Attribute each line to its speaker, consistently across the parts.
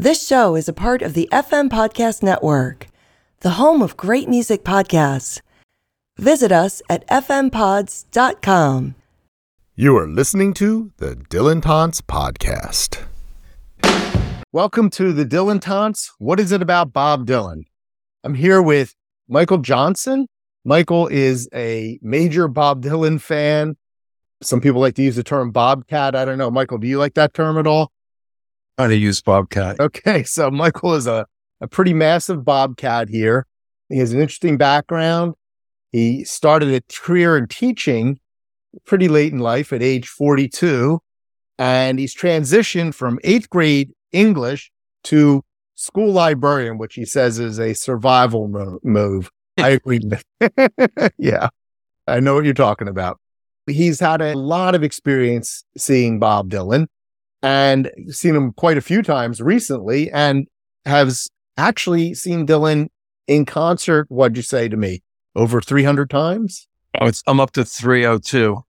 Speaker 1: This show is a part of the FM Podcast Network, the home of great music podcasts. Visit us at fmpods.com.
Speaker 2: You are listening to the Dylantantes Podcast. Welcome to the Dylantantes. What is it about Bob Dylan? I'm here with Michael Johnson. Michael is a major Bob Dylan fan. Some people like to use the term Bobcat. I don't know. Michael, do you like that term at all?
Speaker 3: How to use Bobcat.
Speaker 2: Okay. So Michael is a, a pretty massive Bobcat here. He has an interesting background. He started a career in teaching pretty late in life at age 42. And he's transitioned from eighth grade English to school librarian, which he says is a survival mo- move. I agree with. yeah. I know what you're talking about. He's had a lot of experience seeing Bob Dylan and seen him quite a few times recently and has actually seen Dylan in concert. What'd you say to me? Over 300 times?
Speaker 3: Oh, it's, I'm up to 302.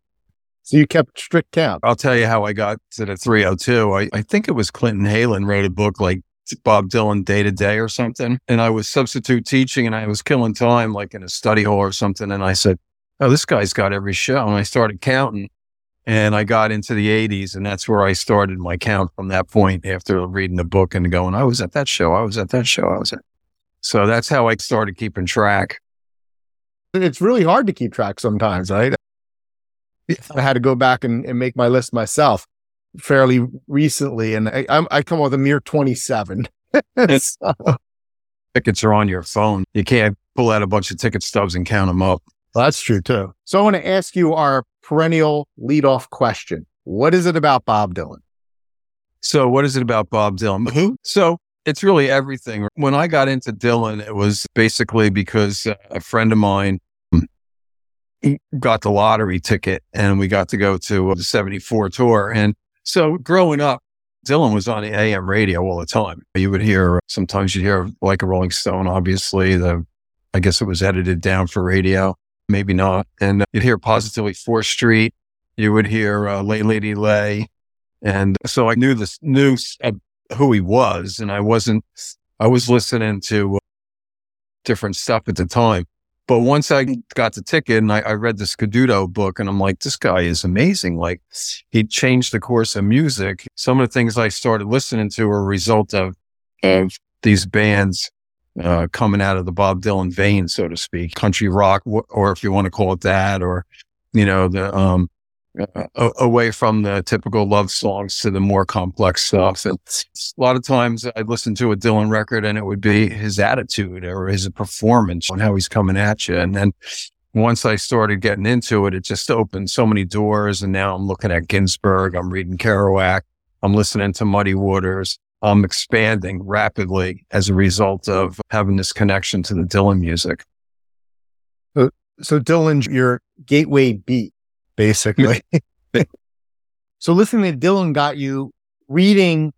Speaker 2: So you kept strict count.
Speaker 3: I'll tell you how I got to the 302. I, I think it was Clinton Heylin wrote a book like Bob Dylan Day to Day or something. And I was substitute teaching and I was killing time like in a study hall or something. And I said, Oh, this guy's got every show. And I started counting and I got into the 80s. And that's where I started my count from that point after reading the book and going, I was at that show. I was at that show. I was at. So that's how I started keeping track.
Speaker 2: It's really hard to keep track sometimes, right? I had to go back and, and make my list myself fairly recently, and I, I'm, I come up with a mere 27.
Speaker 3: so. Tickets are on your phone. You can't pull out a bunch of ticket stubs and count them up.
Speaker 2: Well, that's true too. So I want to ask you our perennial leadoff question. What is it about Bob Dylan?
Speaker 3: So what is it about Bob Dylan? Who? So it's really everything. When I got into Dylan, it was basically because uh, a friend of mine got the lottery ticket and we got to go to the 74 tour. And so growing up, Dylan was on the AM radio all the time. You would hear, sometimes you'd hear like a Rolling Stone, obviously. The, I guess it was edited down for radio, maybe not. And uh, you'd hear Positively 4th Street. You would hear uh, Lay Lady Lay. And so I knew this, knew who he was. And I wasn't, I was listening to uh, different stuff at the time. But once I got the ticket and I, I, read the Scaduto book and I'm like, this guy is amazing. Like he changed the course of music. Some of the things I started listening to were a result of, of these bands, uh, coming out of the Bob Dylan vein, so to speak, country rock, or if you want to call it that, or, you know, the, um, away from the typical love songs to the more complex stuff. And a lot of times I'd listen to a Dylan record and it would be his attitude or his performance and how he's coming at you. And then once I started getting into it, it just opened so many doors. And now I'm looking at Ginsberg. I'm reading Kerouac. I'm listening to Muddy Waters. I'm expanding rapidly as a result of having this connection to the Dylan music.
Speaker 2: So, so Dylan's your gateway beat basically. so listening to Dylan got you reading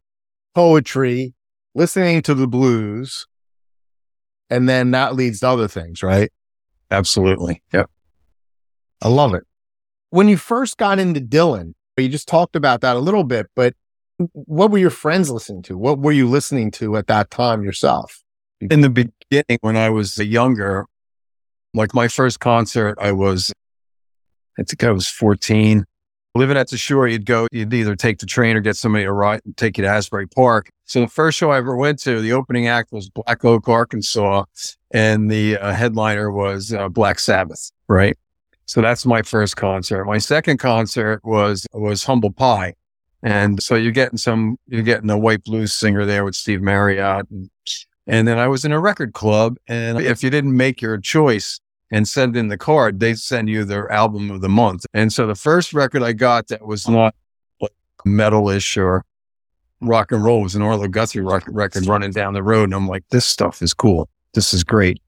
Speaker 2: poetry, listening to the blues, and then that leads to other things, right?
Speaker 3: Absolutely. Yep.
Speaker 2: I love it. When you first got into Dylan, you just talked about that a little bit, but what were your friends listening to? What were you listening to at that time yourself?
Speaker 3: In the beginning, when I was younger, like my first concert, I was I think I was 14. Living at the shore, you'd go, you'd either take the train or get somebody to ride and take you to Asbury Park. So the first show I ever went to, the opening act was Black Oak, Arkansas, and the uh, headliner was uh, Black Sabbath, right? So that's my first concert. My second concert was was Humble Pie. And so you're getting some, you're getting a white blues singer there with Steve Marriott. And, and then I was in a record club. And if you didn't make your choice, and send in the card, they send you their album of the month. And so the first record I got that was not like metalish or rock and roll was an Arlo Guthrie record running down the road. And I'm like, this stuff is cool. This is great.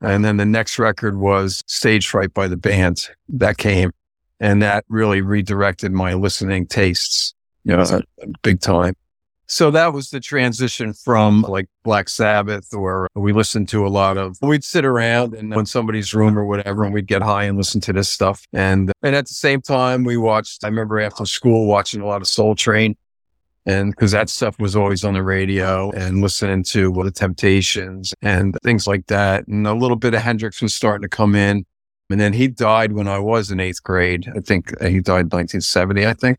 Speaker 3: And then the next record was Stage Fright by the band that came. And that really redirected my listening tastes, you know, big time. So that was the transition from like Black Sabbath, or we listened to a lot of, we'd sit around and in somebody's room or whatever, and we'd get high and listen to this stuff. And, and at the same time, we watched, I remember after school watching a lot of Soul Train And because that stuff was always on the radio and listening to well, the Temptations and things like that. And a little bit of Hendrix was starting to come in. And then he died when I was in eighth grade. I think uh, he died in 1970, I think.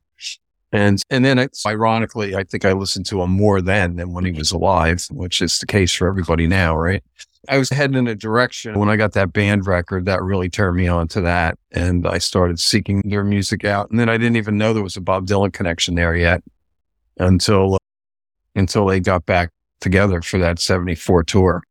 Speaker 3: And, and then it's ironically, I think I listened to him more then than when he was alive, which is the case for everybody now, right? I was heading in a direction when I got that band record that really turned me on to that. And I started seeking their music out. And then I didn't even know there was a Bob Dylan connection there yet until, uh, until they got back together for that 74 tour.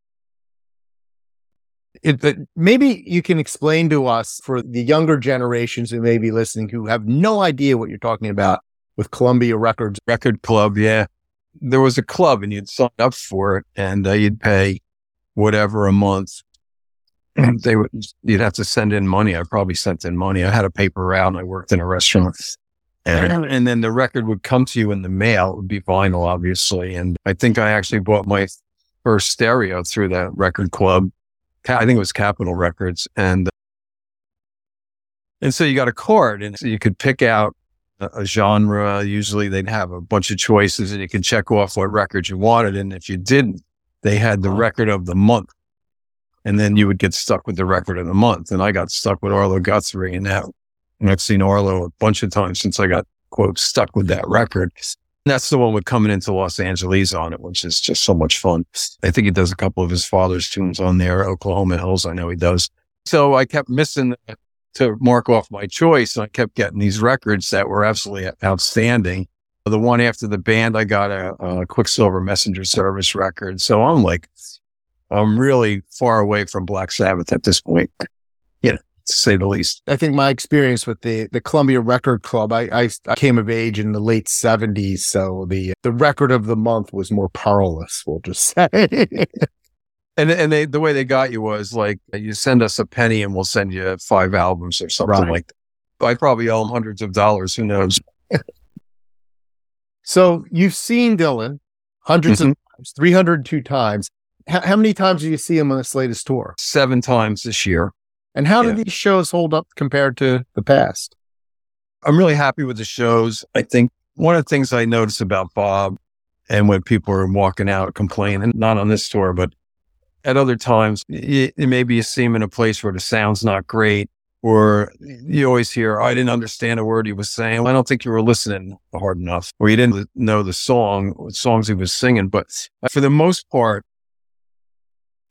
Speaker 2: It, maybe you can explain to us for the younger generations who may be listening who have no idea what you're talking about with Columbia Records.
Speaker 3: Record Club, yeah. There was a club and you'd sign up for it and uh, you'd pay whatever a month. they would, you'd have to send in money. I probably sent in money. I had a paper route and I worked in a restaurant. And, and then the record would come to you in the mail. It would be vinyl, obviously. And I think I actually bought my first stereo through that record club. I think it was Capitol Records. And, and so you got a card and so you could pick out a, genre. Usually they'd have a bunch of choices and you could check off what record you wanted. And if you didn't, they had the uh-huh. record of the month. And then you would get stuck with the record of the month. And I got stuck with Arlo Guthrie and that. And I've seen Arlo a bunch of times since I got quote stuck with that record. And that's the one with coming into Los Angeles on it, which is just so much fun. I think he does a couple of his father's tunes on there, Oklahoma Hills. I know he does. So I kept missing to mark off my choice. And I kept getting these records that were absolutely outstanding. The one after the band, I got a, a Quicksilver Messenger Service record. So I'm like, I'm really far away from Black Sabbath at this point, you know, to say the least.
Speaker 2: I think my experience with the, the Columbia Record Club, I, I, I came of age in the late 70s. So the, the record of the month was more perilous, we'll just say.
Speaker 3: And and they the way they got you was like you send us a penny and we'll send you five albums or something
Speaker 2: Right.
Speaker 3: like that. I probably owe them hundreds of dollars. Who knows?
Speaker 2: So you've seen Dylan 100s
Speaker 3: Mm-hmm.
Speaker 2: of times, 302 times. H- how many times do you see him on this latest tour?
Speaker 3: Seven times this year.
Speaker 2: And how
Speaker 3: Yeah.
Speaker 2: do these shows hold up compared to the past?
Speaker 3: I'm really happy with the shows. I think one of the things I notice about Bob and when people are walking out complaining, not on this tour, but at other times, y- maybe you see him in a place where the sound's not great, or you always hear, I didn't understand a word he was saying. I don't think you were listening hard enough, or you didn't know the song, songs he was singing. But for the most part,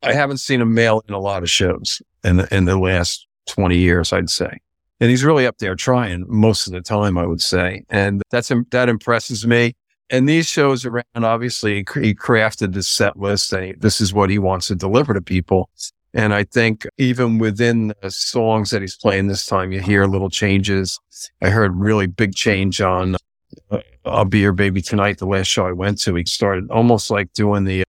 Speaker 3: I haven't seen him mail in a lot of shows in the, in the last 20 years, I'd say. And he's really up there trying most of the time, I would say. And that's, that impresses me. And these shows around, obviously, he crafted this set list and he, this is what he wants to deliver to people. And I think even within the songs that he's playing this time, you hear little changes. I heard really big change on uh, I'll Be Your Baby Tonight, the last show I went to. He started almost like doing the,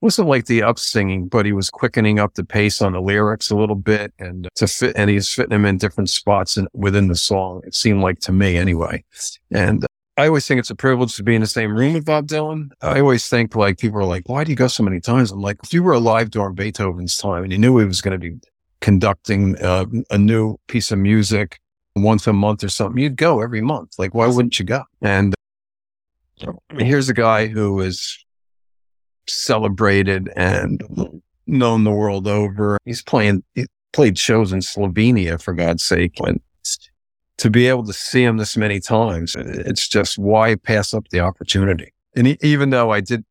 Speaker 3: wasn't like the up singing, but he was quickening up the pace on the lyrics a little bit and to fit, and he's fitting them in different spots in, within the song. It seemed like to me anyway. And I always think it's a privilege to be in the same room with Bob Dylan. I always think like people are like, why do you go so many times? I'm like, if you were alive during Beethoven's time and you knew he was going to be conducting uh, a new piece of music once a month or something, you'd go every month. Like, why wouldn't you go? And here's a guy who is celebrated and known the world over. He's playing, he played shows in Slovenia for God's sake. And to be able to see him this many times, it's just why pass up the opportunity? And e- even though I did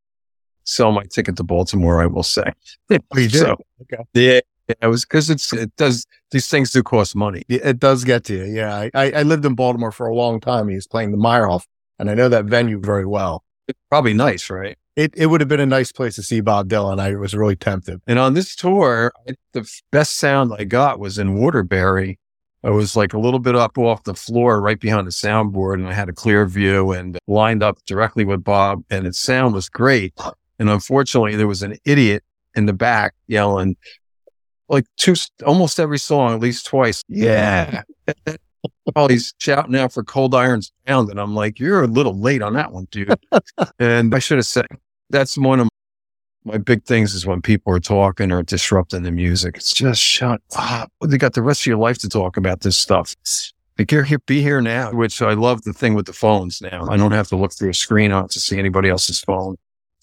Speaker 3: sell my ticket to Baltimore, I will say.
Speaker 2: Oh, you did?
Speaker 3: So,
Speaker 2: Okay.
Speaker 3: yeah, it was because it's, it does, these things do cost money.
Speaker 2: It does get to you. Yeah. I, I, lived in Baltimore for a long time. He was playing the Meyerhoff, and I know that venue very well.
Speaker 3: It's probably nice, right?
Speaker 2: It, it would have been a nice place to see Bob Dylan. I was really tempted.
Speaker 3: And on this tour, the best sound I got was in Waterbury. I was like a little bit up off the floor right behind the soundboard and I had a clear view and lined up directly with Bob and its sound was great. And unfortunately, there was an idiot in the back yelling like two, almost every song, at least twice. Yeah. Oh, he's shouting out for Cold Irons Bound. And I'm like, you're a little late on that one, dude. and I should have said, that's one of my big things is when people are talking or disrupting the music. It's just shut up. They got the rest of your life to talk about this stuff. You're here, be here now, which I love the thing with the phones now. I don't have to look through a screen on to see anybody else's phone.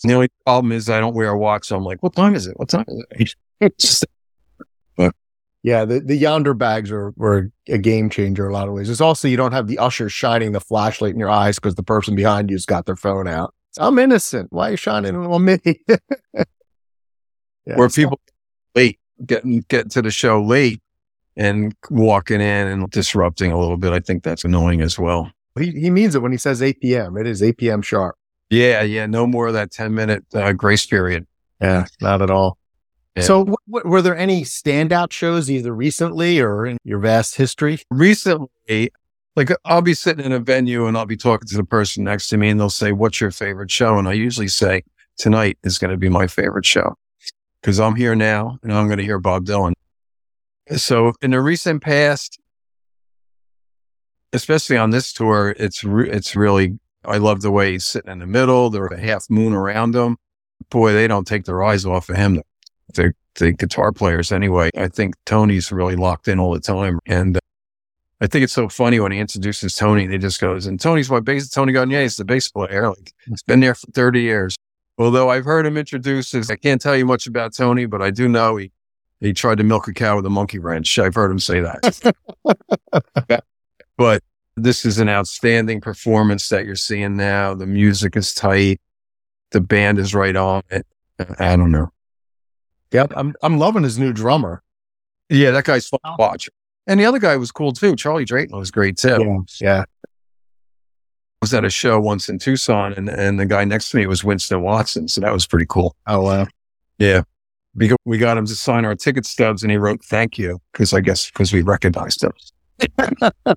Speaker 3: And the only problem is I don't wear a watch. So I'm like, what time is it? What time is it? Just,
Speaker 2: Yeah, the, the Yondr bags are were a game changer in a lot of ways. It's also you don't have the usher shining the flashlight in your eyes because the person behind you's got their phone out. I'm innocent. Why are you shining on me? Yeah,
Speaker 3: where people late, getting, getting to the show late and walking in and disrupting a little bit. I think that's annoying as well.
Speaker 2: he, he means it when he says 8 p.m. It is 8 p.m. sharp.
Speaker 3: Yeah. Yeah. No more of that 10 minute uh, grace period.
Speaker 2: Yeah, not at all.
Speaker 3: Yeah.
Speaker 2: So, w- w- were there any standout shows either recently or in your vast history?
Speaker 3: recently, like I'll be sitting in a venue and I'll be talking to the person next to me and they'll say, What's your favorite show? And I usually say, Tonight is going to be my favorite show because I'm here now and I'm going to hear Bob Dylan. So in the recent past, especially on this tour, it's re- it's really I love the way he's sitting in the middle. There's a half moon around him. Boy, they don't take their eyes off of him. The the guitar players, anyway. I think Tony's really locked in all the time, and I think it's so funny when he introduces Tony. They just goes, "And Tony's my bass." Tony Garnier is the bass player. Like hmm. he's been there for thirty years. Although I've heard him introduce, I can't tell you much about Tony, but I do know he he tried to milk a cow with a monkey wrench. I've heard him say that. but this is an outstanding performance that you're seeing now. The music is tight. The band is right on it. I don't know.
Speaker 2: Yep, I'm I'm loving his new drummer.
Speaker 3: Yeah, that guy's fun to oh. watch. And the other guy was cool too. Charlie Drayton was great too.
Speaker 2: Yeah,
Speaker 3: I was at a show once in Tucson and, and the guy next to me was Winston Watson. So that was pretty cool.
Speaker 2: Oh wow.
Speaker 3: Yeah. Because we got him to sign our ticket stubs and he wrote thank you because I guess because we recognized him.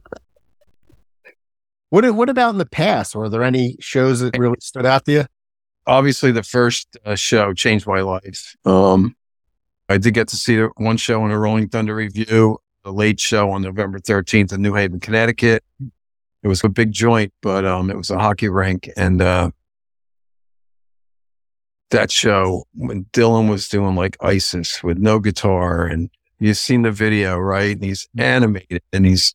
Speaker 2: What what about in the past? Were there any shows that really stood out to you?
Speaker 3: Obviously, the first uh, show changed my life. Um, I did get to see one show in a Rolling Thunder Revue, the late show on November 13th in New Haven, Connecticut. It was a big joint, but um, it was a hockey rink. And uh, that show, when Dylan was doing like ISIS with no guitar, and you've seen the video, right? And he's animated and he's,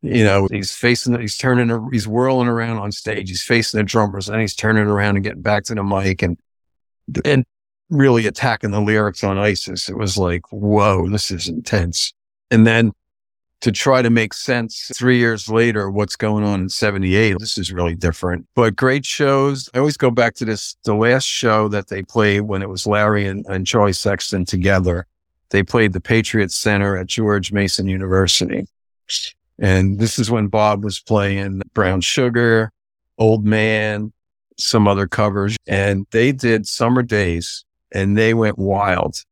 Speaker 3: you know, he's facing, he's turning, he's whirling around on stage. He's facing the drummers and he's turning around and getting back to the mic and, and really attacking the lyrics on ISIS. It was like, whoa, this is intense. And then to try to make sense three years later, what's going on in 78, this is really different. But great shows. I always go back to this, the last show that they played when it was Larry and, and Charlie Sexton together. They played the Patriot Center at George Mason University. And this is when Bob was playing Brown Sugar, Old Man, some other covers. And they did Summer Days and they went wild.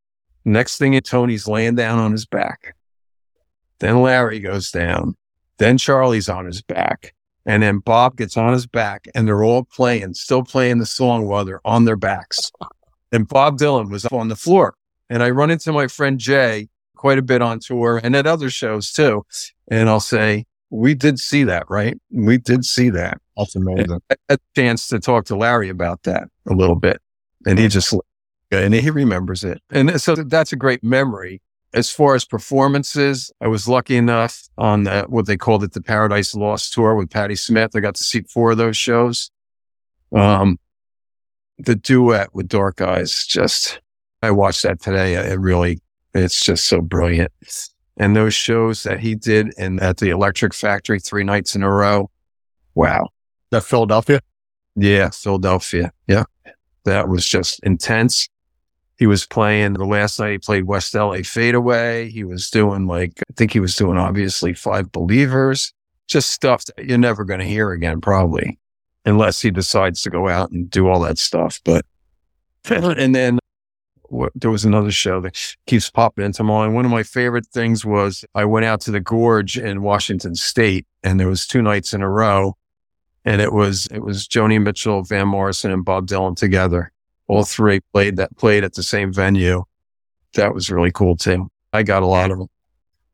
Speaker 3: Next thing, Tony's laying down on his back. Then Larry goes down. Then Charlie's on his back. And then Bob gets on his back and they're all playing, still playing the song while they're on their backs. And Bob Dylan was up on the floor. And I run into my friend Jay quite a bit on tour and at other shows too. And I'll say, we did see that, right? We did see that.
Speaker 2: That's amazing.
Speaker 3: I had a chance to talk to Larry about that a little bit. And he just, and he remembers it. And so that's a great memory. As far as performances, I was lucky enough on the, what they called it, the Paradise Lost tour with Patti Smith. I got to see four of those shows. Um, the duet with Dark Eyes, just, I watched that today. It really, it's just so brilliant. And those shows that he did in at the Electric Factory three nights in a row. Wow.
Speaker 2: That Philadelphia.
Speaker 3: Yeah, Philadelphia. Yeah. That was just intense. He was playing the last night he played West LA Fadeaway. He was doing like, I think he was doing obviously Five Believers, just stuff that you're never going to hear again, probably, unless he decides to go out and do all that stuff. But, and then what, there was another show that keeps popping into my mind. One of my favorite things was I went out to the Gorge in Washington State, and there was two nights in a row, and it was it was Joni Mitchell, Van Morrison, and Bob Dylan together. All three played that played at the same venue. That was really cool too. I got a lot of them.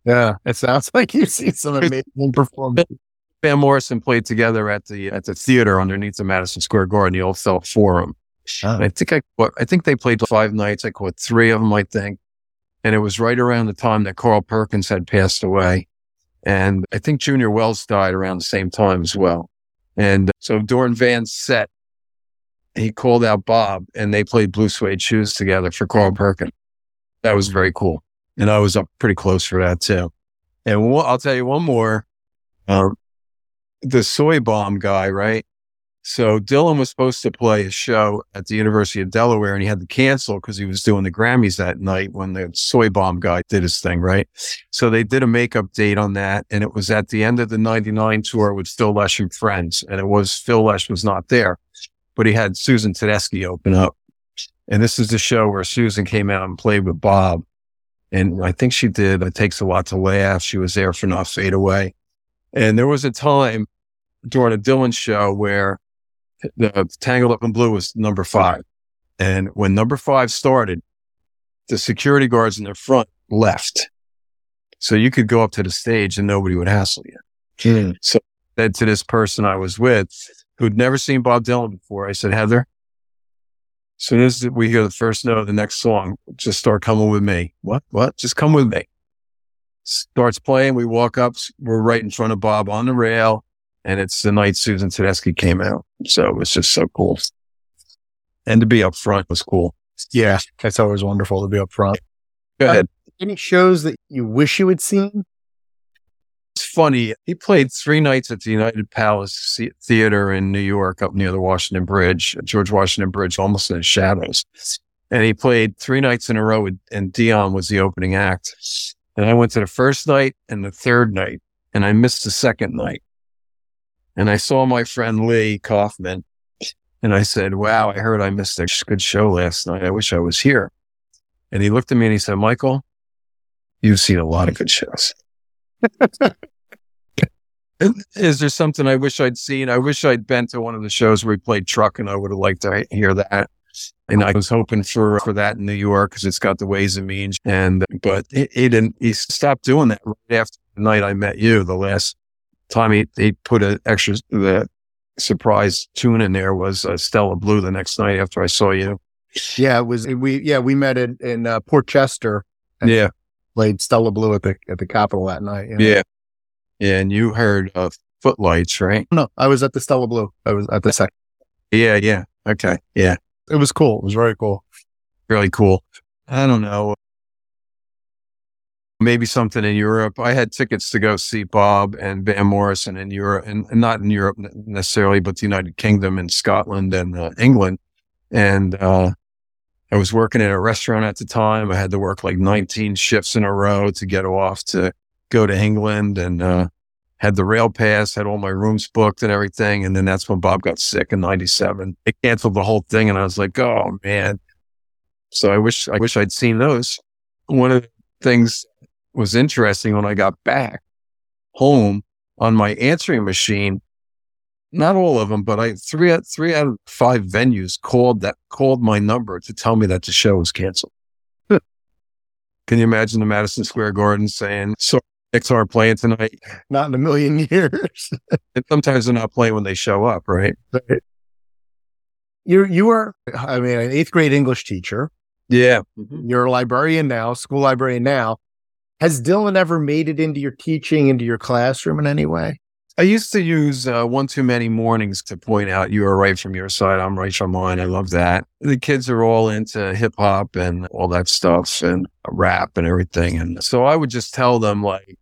Speaker 2: Yeah, it sounds like you see some amazing performances.
Speaker 3: Van Morrison played together at the at the theater underneath the Madison Square Garden, the Old Felt Forum. I think I I think they played five nights. I caught three of them, I think, and it was right around the time that Carl Perkins had passed away. And I think Junior Wells died around the same time as well. And so during Van's set, he called out Bob and they played Blue Suede Shoes together for Carl Perkins. That was very cool. And I was up pretty close for that too. And I'll tell you one more. Um, the soy bomb guy, right? So Dylan was supposed to play a show at the University of Delaware and he had to cancel because he was doing the Grammys that night when the soy bomb guy did his thing, right? So they did a makeup date on that. And it was at the end of the 99 tour with Phil Lesh and friends. And it was Phil Lesh was not there, but he had Susan Tedeschi open up. And this is the show where Susan came out and played with Bob. And I think she did. It takes a lot to laugh. She was there for not fade away. And there was a time during a Dylan show where the Tangled Up in Blue was number five. And when number five started, the security guards in the front left. So you could go up to the stage and nobody would hassle you.
Speaker 2: Mm.
Speaker 3: So I said to this person I was with who'd never seen Bob Dylan before, I said, Heather, as soon as we hear the first note of the next song, just start coming with me. What? What? Just come with me. Starts playing. We walk up. We're right in front of Bob on the rail. And it's the night Susan Tedeschi came out. So it was just so cool. And to be up front was cool.
Speaker 2: Yeah, that's always wonderful to be up front.
Speaker 3: Go ahead.
Speaker 2: Any shows that you wish you had seen?
Speaker 3: It's funny. He played three nights at the United Palace Theater in New York, up near the Washington Bridge, George Washington Bridge, almost in the shadows. And he played three nights in a row, with, and Dion was the opening act. And I went to the first night and the third night, and I missed the second night. And I saw my friend Lee Kaufman, and I said, Wow, I heard I missed a good show last night. I wish I was here. And he looked at me and he said, Michael, you've seen a lot of good shows. Is there something I wish I'd seen? I wish I'd been to one of the shows where he played truck and I would have liked to hear that. And I was hoping for, for that in New York because it's got the ways and means. And, but he, he didn't, he stopped doing that right after the night I met you. The last time he, he put an extra, the surprise tune in there was uh, Stella Blue the next night after I saw you.
Speaker 2: Yeah, it was, we, yeah, we met in, in uh, Port Chester.
Speaker 3: Yeah.
Speaker 2: Played Stella Blue at the, at the Capitol that night. you know?
Speaker 3: Yeah. Yeah. And you heard of Footlights, right?
Speaker 2: No, I was at the Stella Blue. I was at the second.
Speaker 3: Yeah. Yeah. Okay. Yeah.
Speaker 2: It was cool. It was very cool.
Speaker 3: Really cool. I don't know. Maybe something in Europe. I had tickets to go see Bob and Van Morrison in Europe, and, and not in Europe necessarily, but the United Kingdom and Scotland and uh, England. And uh, I was working at a restaurant at the time. I had to work like 19 shifts in a row to get off to go to England and uh, had the rail pass, had all my rooms booked and everything. And then that's when Bob got sick in 97. They canceled the whole thing. And I was like, oh man. So I wish, I wish I'd seen those. One of the things was interesting when I got back home on my answering machine. Not all of them, but I three out three out of five venues called that called my number to tell me that the show was canceled. Can you imagine the Madison Square Garden saying, "So Knicks aren't playing tonight"?
Speaker 2: Not in a million years.
Speaker 3: And sometimes they're not playing when they show up, right?
Speaker 2: you you were, I mean, an eighth grade English teacher.
Speaker 3: Yeah. Mm-hmm.
Speaker 2: You're a librarian now, school librarian now. Has Dylan ever made it into your teaching, into your classroom in any way?
Speaker 3: I used to use uh, one too many mornings to point out you are right from your side, I'm right from mine. I love that. The kids are all into hip hop and all that stuff and rap and everything. And so I would just tell them like,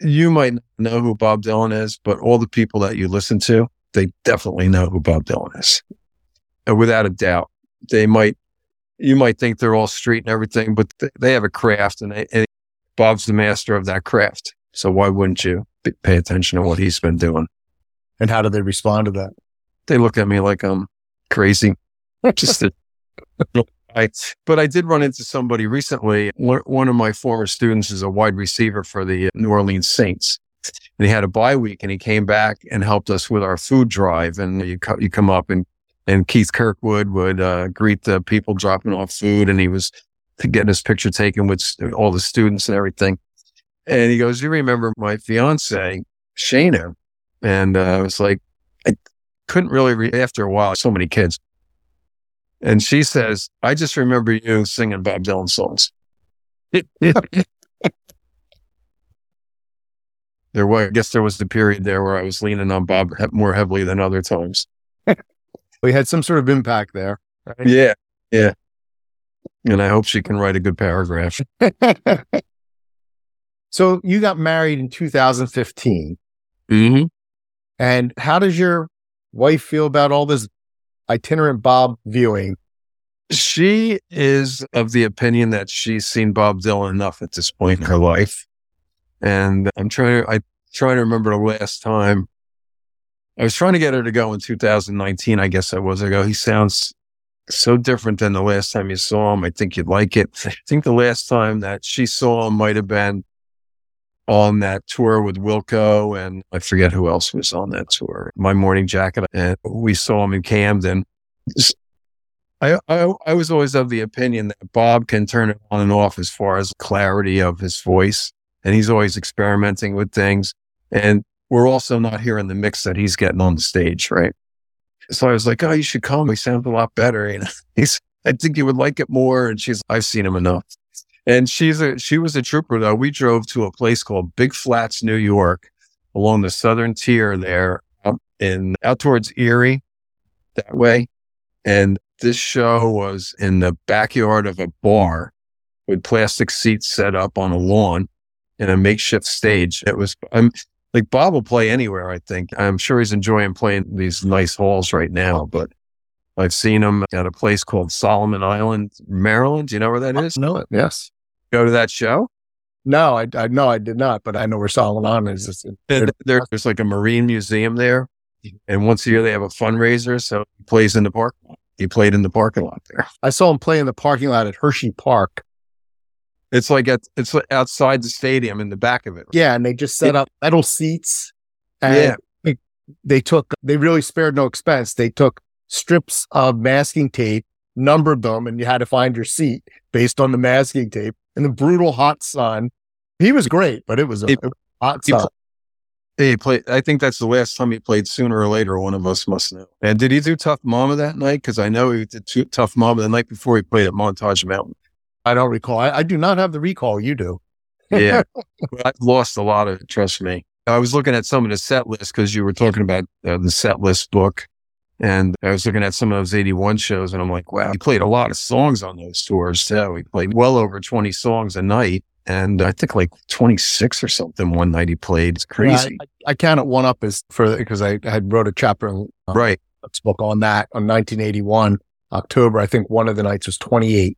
Speaker 3: you might know who Bob Dylan is, but all the people that you listen to, they definitely know who Bob Dylan is. Uh, without a doubt. They might, you might think they're all street and everything, but they have a craft and, they, and Bob's the master of that craft. So why wouldn't you pay attention to what he's been doing?
Speaker 2: And how do they respond to that?
Speaker 3: They look at me like I'm crazy. Just a, I, but I did run into somebody recently. One of my former students is a wide receiver for the New Orleans Saints. And he had a bye week and he came back and helped us with our food drive. And you, co- you come up and, and Keith Kirkwood would, uh, greet the people dropping off food. And he was getting his picture taken with all the students and everything. And he goes, you remember my fiance, Shana? And uh, I was like, I couldn't really, re- after a while, so many kids. And she says, I just remember you singing Bob Dylan songs. there was, I guess there was the period there where I was leaning on Bob he- more heavily than other times.
Speaker 2: We had some sort of impact there. Right?
Speaker 3: Yeah. Yeah. And I hope she can write a good paragraph.
Speaker 2: so you got married in 2015.
Speaker 3: Mm-hmm.
Speaker 2: And how does your wife feel about all this itinerant Bob viewing?
Speaker 3: She is of the opinion that she's seen Bob Dylan enough at this point in her life. And I'm trying to, I trying to remember the last time I was trying to get her to go in 2019. I guess I was ago. He sounds so different than the last time you saw him. I think you'd like it. I think the last time that she saw him might have been on that tour with Wilco and I forget who else was on that tour. My morning jacket. And we saw him in Camden. I, I, I was always of the opinion that Bob can turn it on and off as far as clarity of his voice. And he's always experimenting with things. And we're also not hearing the mix that he's getting on the stage, right? So I was like, oh, you should come. He sounds a lot better. Know, he's, I think you would like it more. And she's, I've seen him enough. And she's a, she was a trooper though. We drove to a place called Big Flats, New York, along the southern tier there, out in out towards Erie, that way. And this show was in the backyard of a bar with plastic seats set up on a lawn in a makeshift stage. It was, I'm like Bob will play anywhere. I think I'm sure he's enjoying playing these nice halls right now, but I've seen him at a place called Solomon Island, Maryland. Do you know where that is?
Speaker 2: know it. Yes.
Speaker 3: Go to that show?
Speaker 2: No, I, I no, I did not, but I know where Solomon Island is.
Speaker 3: There, there- there's like a marine museum there. And once a year they have a fundraiser. So he plays in the park. He played in the parking lot there.
Speaker 2: I saw him play in the parking lot at Hershey Park.
Speaker 3: It's like at, it's outside the stadium in the back of it.
Speaker 2: Yeah, and they just set up metal seats. And
Speaker 3: Yeah.
Speaker 2: they took, they really spared no expense. They took strips of masking tape, numbered them, and you had to find your seat based on the masking tape. In the brutal hot sun, he was great, but it was a it hot sun.
Speaker 3: He played. I think that's the last time he played. Sooner or later, one of us must know. And did he do Tough Mama that night? Because I know he did tu- Tough Mama the night before he played at Montage Mountain.
Speaker 2: I don't recall. I, I do not have the recall you do.
Speaker 3: Yeah, I've lost a lot of it. Trust me. I was looking at some of the set list because you were talking about uh, the set list book, and I was looking at some of those '81 shows, and I'm like, wow, he played a lot of songs on those tours too. He played well over 20 songs a night, and I think like 26 or something one night he played. It's crazy,
Speaker 2: I, I counted one up as for because I had wrote a chapter in uh,
Speaker 3: right?
Speaker 2: Book on that on 1981 October. I think one of the nights was 28.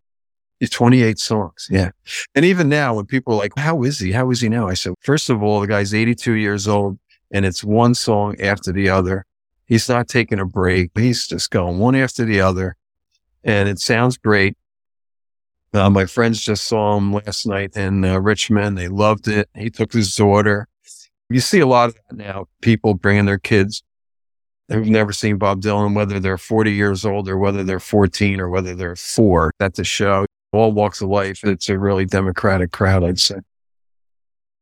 Speaker 3: It's 28 songs. Yeah. And even now, when people are like, how is he? How is he now? I said, first of all, the guy's 82 years old and it's one song after the other. He's not taking a break. He's just going one after the other. And it sounds great. Uh, my friends just saw him last night in uh, Richmond. They loved it. He took his daughter. You see a lot of that now. People bringing their kids who've never seen Bob Dylan, whether they're 40 years old or whether they're 14 or whether they're four at the show all walks of life. It's a really democratic crowd, I'd say.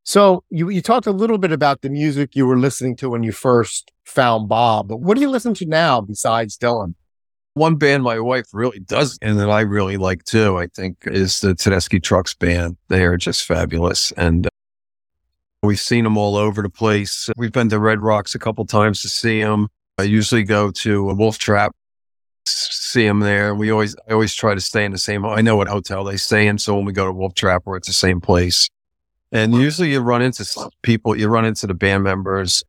Speaker 2: So you you talked a little bit about the music you were listening to when you first found Bob, but what do you listen to now besides Dylan?
Speaker 3: One band my wife really does, and that I really like too, I think, is the Tedeschi Trucks Band. They are just fabulous. And uh, we've seen them all over the place. We've been to Red Rocks a couple times to see them. I usually go to a Wolf Trap, see them there. We always, I always try to stay in the same, I know what hotel they stay in. So when we go to Wolf Trap, we're at the same place. And usually you run into people, you run into the band members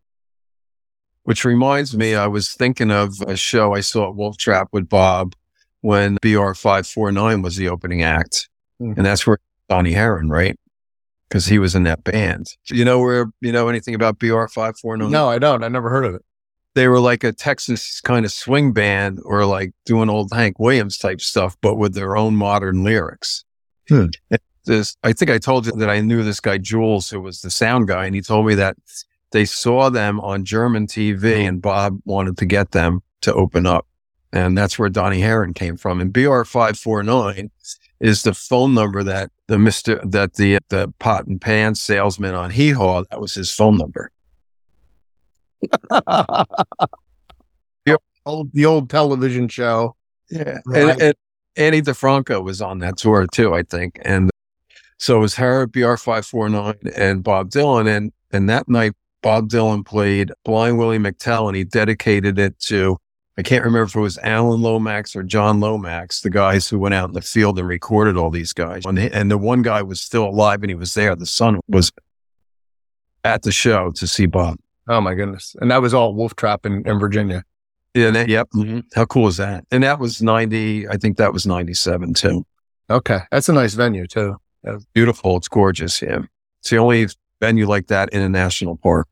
Speaker 3: which reminds me, I was thinking of a show I saw at Wolf Trap with Bob when BR five four nine was the opening act,
Speaker 2: Mhm.
Speaker 3: and that's where Donnie Herron, right? Because he was in that band. You know where you know anything about BR five four nine?
Speaker 2: No, I don't. I never heard of it.
Speaker 3: they were like a Texas kind of swing band, or like doing old Hank Williams type stuff, but with their own modern lyrics.
Speaker 2: Hmm.
Speaker 3: This, I think I told you that I knew this guy Jules, who was the sound guy, and he told me that they saw them on German TV, and Bob wanted to get them to open up, and that's where Donnie Herron came from. And BR five four nine is the phone number that the Mister that the the pot and pan salesman on Hee Haw that was his phone number.
Speaker 2: the, old, the old television show.
Speaker 3: Yeah.
Speaker 2: Right.
Speaker 3: And, and Ani DiFranco was on that tour too, I think. And so it was her, BR549, and Bob Dylan. And And that night, Bob Dylan played Blind Willie McTell and he dedicated it to, I can't remember if it was Alan Lomax or John Lomax, the guys who went out in the field and recorded all these guys. And, and the one guy was still alive and he was there. The son was at the show to see Bob.
Speaker 2: Oh my goodness. And that was all Wolf Trap in, in Virginia.
Speaker 3: Yeah. That, yep. Mm-hmm. How cool is that? And that was 90, I think that was 97 too.
Speaker 2: Okay. That's a nice venue too.
Speaker 3: Beautiful. It's gorgeous. Yeah. It's the only venue like that in a national park.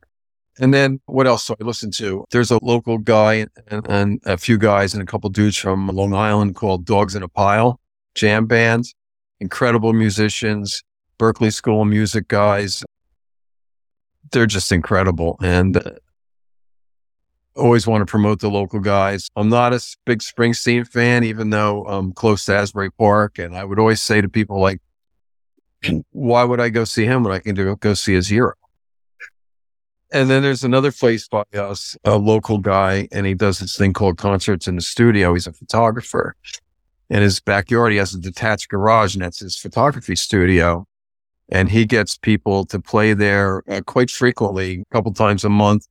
Speaker 3: And then what else do I listen to? There's a local guy and, and a few guys and a couple dudes from Long Island called Dogs in a Pile jam band. Incredible musicians, Berklee School Music guys. They're just incredible. And uh, always want to promote the local guys. I'm not a big Springsteen fan, even though I'm close to Asbury Park. And I would always say to people like, why would I go see him when I can go see his hero? And then there's another place by us, a local guy, and he does this thing called concerts in the studio. He's a photographer. In his backyard, he has a detached garage, and that's his photography studio. And he gets people to play there uh, quite frequently, a couple times a month.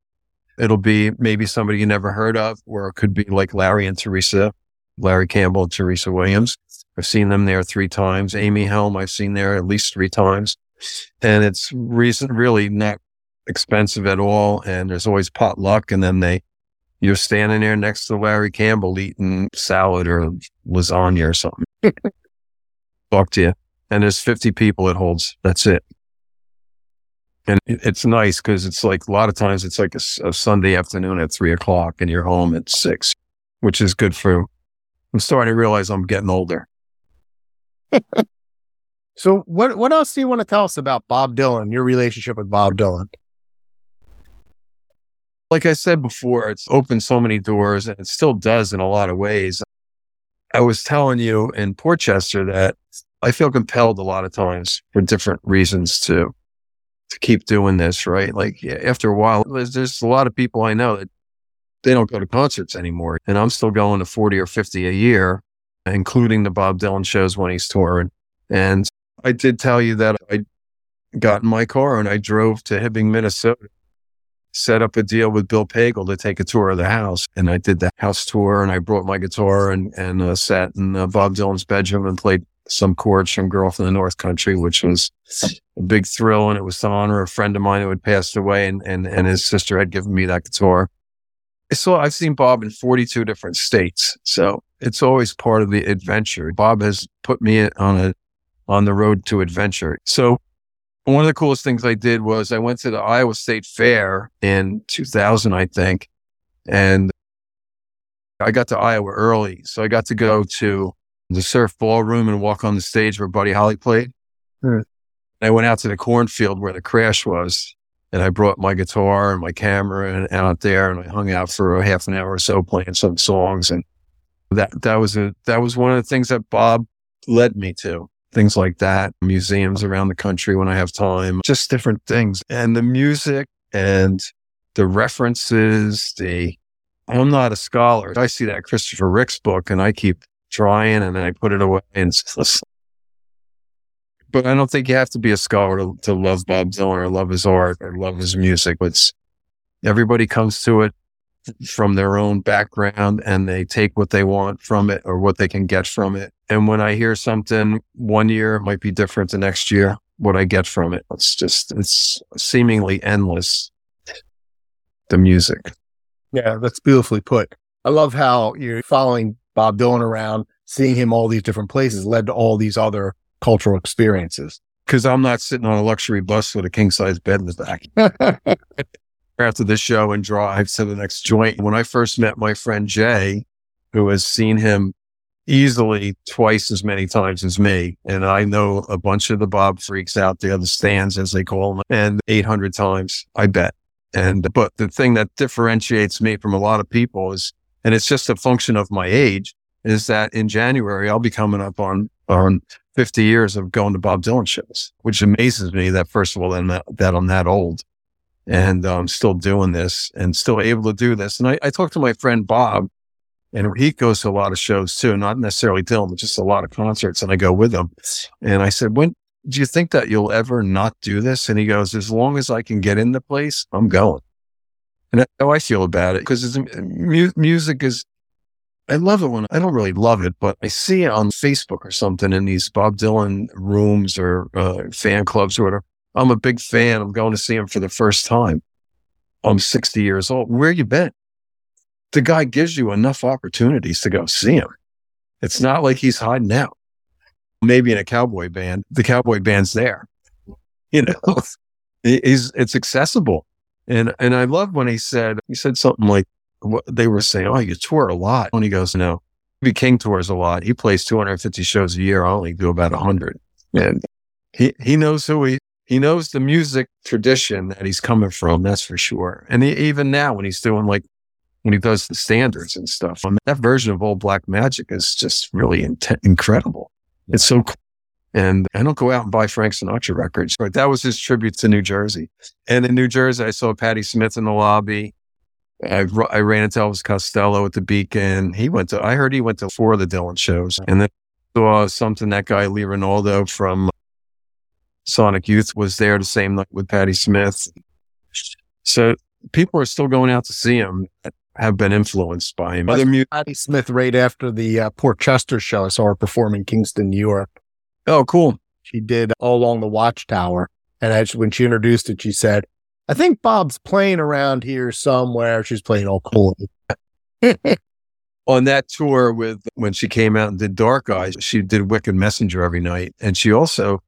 Speaker 3: It'll be maybe somebody you never heard of, or it could be like Larry and Teresa, Larry Campbell and Teresa Williams. I've seen them there three times. Amy Helm, I've seen there at least three times. And it's recent, really not expensive at all. And there's always potluck. And then they, you're standing there next to Larry Campbell eating salad or lasagna or something. Talk to you. And there's 50 people it holds. That's it. And it's nice because it's like a lot of times it's like a, a, Sunday afternoon at three o'clock and you're home at six, which is good for, I'm starting to realize I'm getting older.
Speaker 2: So what, what else do you want to tell us about Bob Dylan, your relationship with Bob Dylan?
Speaker 3: like I said before, it's opened so many doors and it still does in a lot of ways. I was telling you in Portchester that I feel compelled a lot of times for different reasons to to keep doing this, right? Like after a while, there's, there's a lot of people I know that they don't go to concerts anymore. And I'm still going to 40 or 50 a year, including the Bob Dylan shows when he's touring. And I did tell you that I got in my car and I drove to Hibbing, Minnesota set up a deal with Bill Pagel to take a tour of the house. And I did the house tour and I brought my guitar and, and uh, sat in uh, Bob Dylan's bedroom and played some chords from Girl from the North Country, which was a big thrill. And it was to honor a friend of mine who had passed away and, and, and his sister had given me that guitar. So I've seen Bob in 42 different states. So it's always part of the adventure. Bob has put me on a, on the road to adventure. So one of the coolest things I did was I went to the Iowa State Fair in 2000, I think, and I got to Iowa early. So I got to go to the surf ballroom and walk on the stage where Buddy Holly played. Hmm. I went out to the cornfield where the crash was and I brought my guitar and my camera and out there and I hung out for a half an hour or so playing some songs. And that, that was a, that was one of the things that Bob led me to things like that, museums around the country when I have time, just different things. And the music and the references, the, I'm not a scholar. I see that Christopher Ricks book and I keep trying and then I put it away and but I don't think you have to be a scholar to, to love Bob Dylan or love his art or love his music. It's everybody comes to it from their own background and they take what they want from it or what they can get from it. And when I hear something one year, it might be different the next year, what I get from it. It's just, it's seemingly endless, the music.
Speaker 2: Yeah, that's beautifully put. I love how you're following Bob Dylan around, seeing him all these different places led to all these other cultural experiences.
Speaker 3: Because I'm not sitting on a luxury bus with a king size bed in the back. after the show and drive to the next joint. When I first met my friend Jay, who has seen him easily twice as many times as me. And I know a bunch of the Bob freaks out there, the stands as they call them, and 800 times, I bet. And, but the thing that differentiates me from a lot of people is, and it's just a function of my age, is that in January, I'll be coming up on, on 50 years of going to Bob Dylan shows, which amazes me that first of all, that, that I'm that old and I'm um, still doing this and still able to do this. And I, I talked to my friend Bob, and he goes to a lot of shows too, not necessarily Dylan, but just a lot of concerts. And I go with him. And I said, when, do you think that you'll ever not do this? And he goes, as long as I can get in the place, I'm going. And how I feel about it because mu- music is, I love it when I don't really love it, but I see it on Facebook or something in these Bob Dylan rooms or uh, fan clubs or whatever. I'm a big fan. I'm going to see him for the first time. I'm 60 years old. Where you been? The guy gives you enough opportunities to go see him. It's not like he's hiding out. Maybe in a cowboy band, the cowboy band's there. You know, he's, it's accessible. And, and I love when he said, he said something like, what they were saying, Oh, you tour a lot. And he goes, no, B. King tours a lot. He plays 250 shows a year. I only do about 100. And he, he knows who he, he knows the music tradition that he's coming from. That's for sure. And he, even now, when he's doing like, when he does the standards and stuff, I mean, that version of old black magic is just really in- incredible. It's so cool. And I don't go out and buy Frank Sinatra records, but that was his tribute to New Jersey. And in New Jersey, I saw Patti Smith in the lobby. I, I ran into Elvis Costello at the Beacon. He went to, I heard he went to four of the Dylan shows. And then saw something that guy, Lee Ranaldo from Sonic Youth was there the same night with Patti Smith. So people are still going out to see him have been influenced by him.
Speaker 2: Other music- Patti Smith right after the uh, Port Chester show. I saw her perform in Kingston, New York.
Speaker 3: Oh, cool.
Speaker 2: She did All Along the Watchtower. And as, when she introduced it, she said, I think Bob's playing around here somewhere. She's playing all cool.
Speaker 3: On that tour with when she came out and did Dark Eyes, she did Wicked Messenger every night. And she also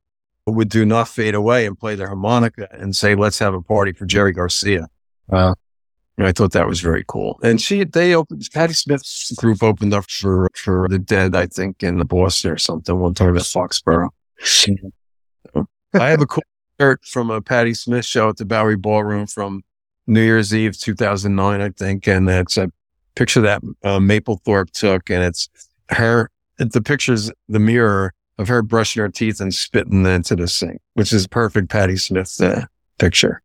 Speaker 3: would do Not Fade Away and play the harmonica and say, let's have a party for Jerry Garcia.
Speaker 2: Wow.
Speaker 3: And I thought that was very cool. And she, they opened, Patti Smith's group opened up for, for the dead, I think, in the Boston or something one time at Foxborough. I have a cool shirt from a Patti Smith show at the Bowery Ballroom from New Year's Eve, 2009, I think. And it's a picture that uh, Mapplethorpe took. And it's her, the picture's the mirror of her brushing her teeth and spitting into the sink, which is perfect Patti Smith uh, picture.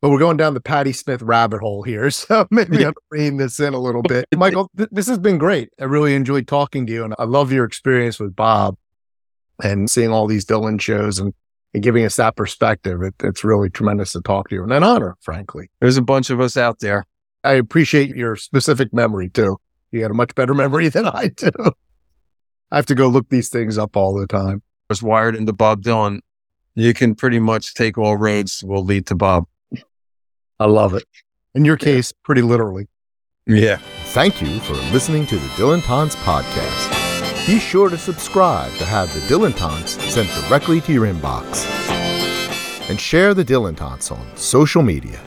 Speaker 2: But we're going down the Patti Smith rabbit hole here. So maybe I'm rein this in a little bit. Michael, th- this has been great. I really enjoyed talking to you and I love your experience with Bob and seeing all these Dylan shows and, and giving us that perspective. It, it's really tremendous to talk to you and an honor, frankly.
Speaker 3: There's a bunch of us out there.
Speaker 2: I appreciate your specific memory too. You got a much better memory than I do. I have to go look these things up all the time.
Speaker 3: I Was wired into Bob Dylan. You can pretty much take all roads will lead to Bob.
Speaker 2: I love it. In your case, pretty literally.
Speaker 3: Yeah.
Speaker 4: Thank you for listening to the Dylantantes podcast. Be sure to subscribe to have the Dylantantes sent directly to your inbox. And share the Dylantantes on social media.